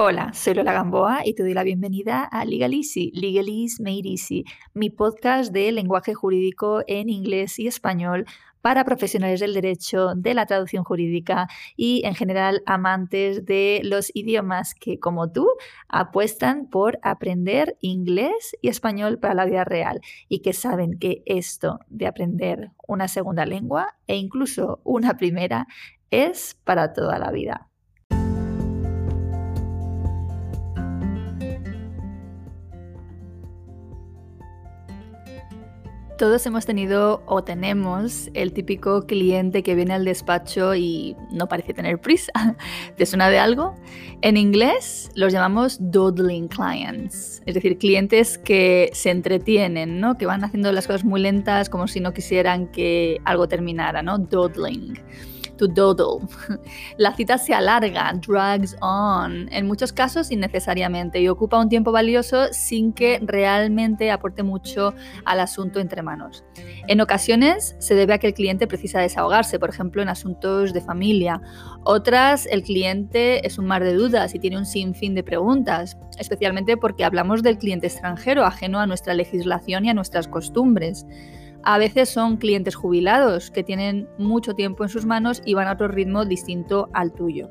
Hola, soy Lola Gamboa y te doy la bienvenida a Legal Easy, Legal Made Easy, mi podcast de lenguaje jurídico en inglés y español para profesionales del derecho, de la traducción jurídica y en general amantes de los idiomas que, como tú, apuestan por aprender inglés y español para la vida real y que saben que esto de aprender una segunda lengua e incluso una primera es para toda la vida. Todos hemos tenido o tenemos el típico cliente que viene al despacho y no parece tener prisa. ¿Te suena de algo? En inglés los llamamos dawdling clients, es decir, clientes que se entretienen, ¿no? que van haciendo las cosas muy lentas como si no quisieran que algo terminara, ¿no? Dawdling to dawdle. La cita se alarga, drags on, en muchos casos innecesariamente y ocupa un tiempo valioso sin que realmente aporte mucho al asunto entre manos. En ocasiones se debe a que el cliente precisa desahogarse, por ejemplo en asuntos de familia. Otras, el cliente es un mar de dudas y tiene un sinfín de preguntas, especialmente porque hablamos del cliente extranjero, ajeno a nuestra legislación y a nuestras costumbres. A veces son clientes jubilados que tienen mucho tiempo en sus manos y van a otro ritmo distinto al tuyo.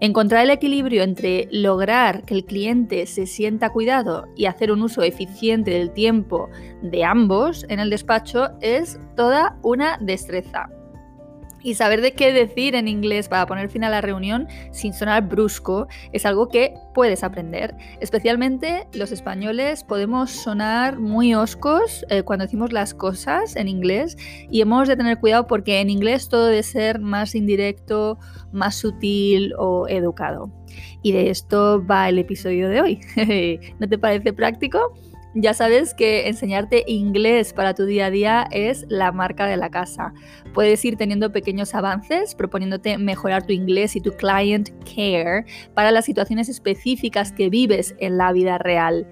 Encontrar el equilibrio entre lograr que el cliente se sienta cuidado y hacer un uso eficiente del tiempo de ambos en el despacho es toda una destreza. Y saber de qué decir en inglés para poner fin a la reunión sin sonar brusco es algo que puedes aprender. Especialmente los españoles podemos sonar muy oscos eh, cuando decimos las cosas en inglés y hemos de tener cuidado porque en inglés todo debe ser más indirecto, más sutil o educado. Y de esto va el episodio de hoy. ¿No te parece práctico? Ya sabes que enseñarte inglés para tu día a día es la marca de la casa. Puedes ir teniendo pequeños avances, proponiéndote mejorar tu inglés y tu client care para las situaciones específicas que vives en la vida real.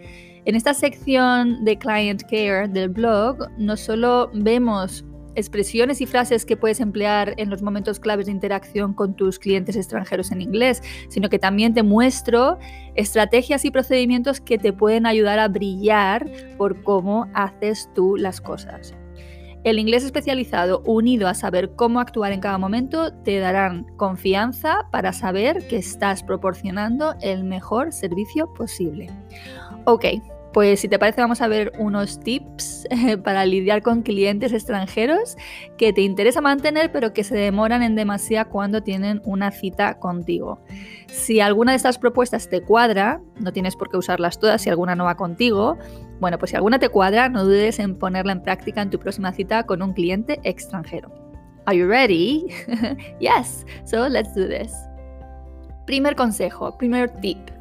En esta sección de Client Care del blog, no solo vemos expresiones y frases que puedes emplear en los momentos claves de interacción con tus clientes extranjeros en inglés, sino que también te muestro estrategias y procedimientos que te pueden ayudar a brillar por cómo haces tú las cosas. El inglés especializado unido a saber cómo actuar en cada momento te darán confianza para saber que estás proporcionando el mejor servicio posible. Ok, pues si te parece vamos a ver unos tips eh, para lidiar con clientes extranjeros que te interesa mantener pero que se demoran en demasía cuando tienen una cita contigo. Si alguna de estas propuestas te cuadra, no tienes por qué usarlas todas si alguna no va contigo, bueno, pues si alguna te cuadra, no dudes en ponerla en práctica en tu próxima cita con un cliente extranjero. Are you ready? yes, so let's do this. Primer consejo, primer tip.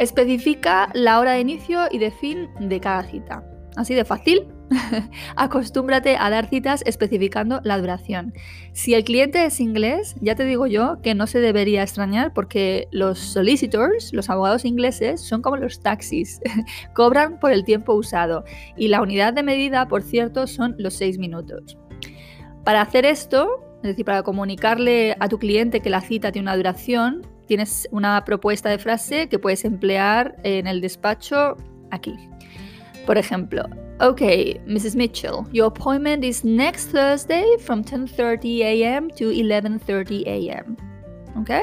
Especifica la hora de inicio y de fin de cada cita. Así de fácil. Acostúmbrate a dar citas especificando la duración. Si el cliente es inglés, ya te digo yo que no se debería extrañar porque los solicitors, los abogados ingleses, son como los taxis. Cobran por el tiempo usado. Y la unidad de medida, por cierto, son los seis minutos. Para hacer esto, es decir, para comunicarle a tu cliente que la cita tiene una duración, tienes una propuesta de frase que puedes emplear en el despacho aquí. Por ejemplo, okay, Mrs. Mitchell, your appointment is next Thursday from 10:30 a.m. to 11:30 a.m. Okay?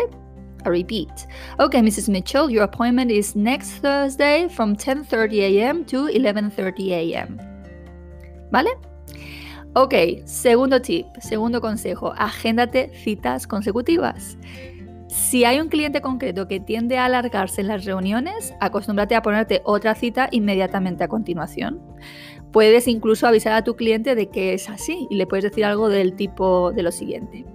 I repeat. Okay, Mrs. Mitchell, your appointment is next Thursday from 10:30 a.m. to 11:30 a.m. ¿Vale? Ok, segundo tip, segundo consejo, agéndate citas consecutivas. Si hay un cliente concreto que tiende a alargarse en las reuniones, acostúmbrate a ponerte otra cita inmediatamente a continuación. Puedes incluso avisar a tu cliente de que es así y le puedes decir algo del tipo de lo siguiente.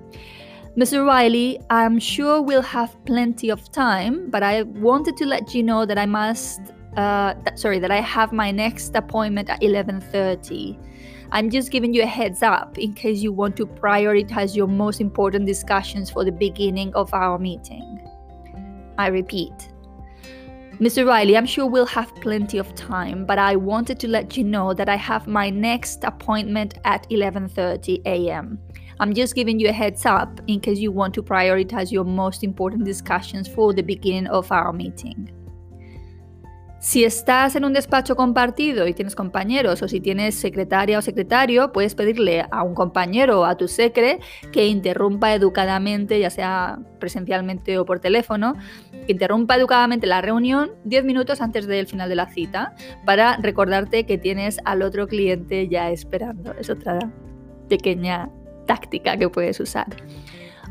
Mr. Riley, I'm sure we'll have plenty of time, but I wanted to let you know that I must, uh, sorry, that I have my next appointment at 11:30. I'm just giving you a heads up in case you want to prioritize your most important discussions for the beginning of our meeting. I repeat. Mr. Riley, I'm sure we'll have plenty of time, but I wanted to let you know that I have my next appointment at 11:30 a.m. I'm just giving you a heads up in case you want to prioritize your most important discussions for the beginning of our meeting. Si estás en un despacho compartido y tienes compañeros o si tienes secretaria o secretario, puedes pedirle a un compañero o a tu secre que interrumpa educadamente, ya sea presencialmente o por teléfono, que interrumpa educadamente la reunión 10 minutos antes del final de la cita para recordarte que tienes al otro cliente ya esperando. Es otra pequeña táctica que puedes usar.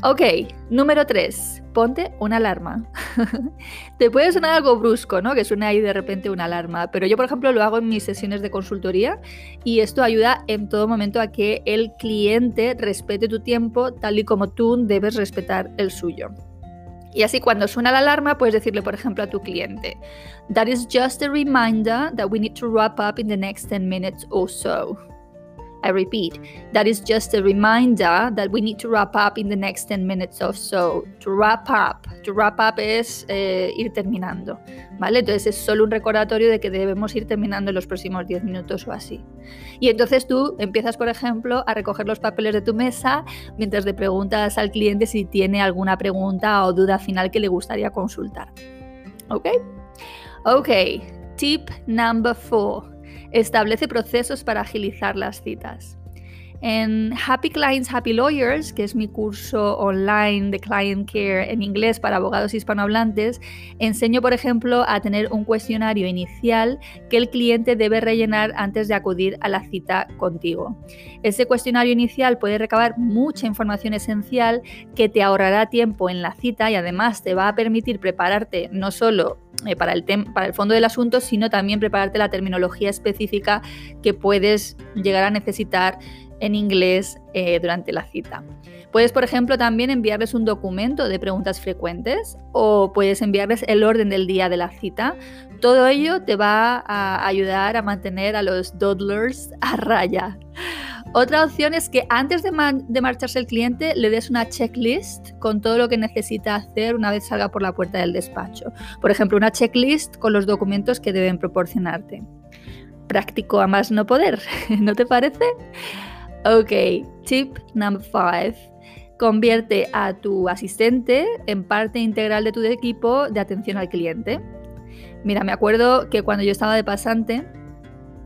Ok, número 3. Ponte una alarma. Te puede sonar algo brusco, ¿no? Que suene ahí de repente una alarma, pero yo, por ejemplo, lo hago en mis sesiones de consultoría y esto ayuda en todo momento a que el cliente respete tu tiempo tal y como tú debes respetar el suyo. Y así cuando suena la alarma puedes decirle, por ejemplo, a tu cliente, That is just a reminder that we need to wrap up in the next 10 minutes or so. I repeat, that is just a reminder that we need to wrap up in the next 10 minutes or so. To wrap up. To wrap up es eh, ir terminando, ¿vale? Entonces es solo un recordatorio de que debemos ir terminando en los próximos 10 minutos o así. Y entonces tú empiezas, por ejemplo, a recoger los papeles de tu mesa mientras le preguntas al cliente si tiene alguna pregunta o duda final que le gustaría consultar. ¿Ok? Ok. Tip number four. Establece procesos para agilizar las citas. En Happy Clients, Happy Lawyers, que es mi curso online de Client Care en inglés para abogados hispanohablantes, enseño, por ejemplo, a tener un cuestionario inicial que el cliente debe rellenar antes de acudir a la cita contigo. Ese cuestionario inicial puede recabar mucha información esencial que te ahorrará tiempo en la cita y además te va a permitir prepararte no solo eh, para, el para el fondo del asunto, sino también prepararte la terminología específica que puedes llegar a necesitar en inglés eh, durante la cita. Puedes, por ejemplo, también enviarles un documento de preguntas frecuentes o puedes enviarles el orden del día de la cita. Todo ello te va a ayudar a mantener a los dawdlers a raya. Otra opción es que antes de, de, marcharse el cliente le des una checklist con todo lo que necesita hacer una vez salga por la puerta del despacho. Por ejemplo, una checklist con los documentos que deben proporcionarte. Práctico a más no poder, ¿no te parece? Ok, tip number five. Convierte a tu asistente en parte integral de tu equipo de atención al cliente. Mira, me acuerdo que cuando yo estaba de pasante,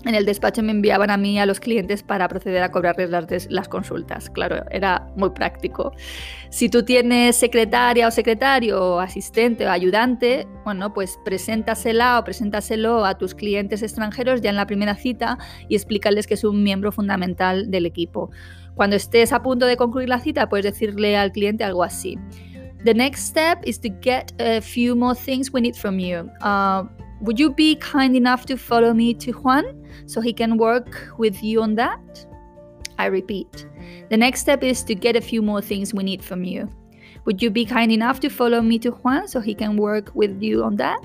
en el despacho me enviaban a mí a los clientes para proceder a cobrarles las, consultas. Claro, era muy práctico. Si tú tienes secretaria o secretario, asistente o ayudante, bueno, pues preséntasela o preséntaselo a tus clientes extranjeros ya en la primera cita y explícales que es un miembro fundamental del equipo. Cuando estés a punto de concluir la cita, puedes decirle al cliente algo así. The next step is to get a few more things we need from you. Uh, would you be kind enough to follow me to Juan? so he can work with you on that? I repeat, the next step is to get a few more things we need from you. Would you be kind enough to follow me to Juan so he can work with you on that?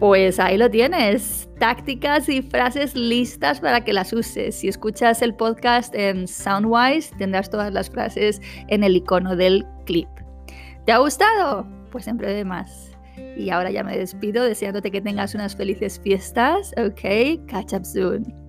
Pues ahí lo tienes, tácticas y frases listas para que las uses. Si escuchas el podcast en Soundwise, tendrás todas las frases en el icono del clip. ¿Te ha gustado? Pues siempre de más. Y ahora ya me despido deseándote que tengas unas felices fiestas. Ok, catch up soon.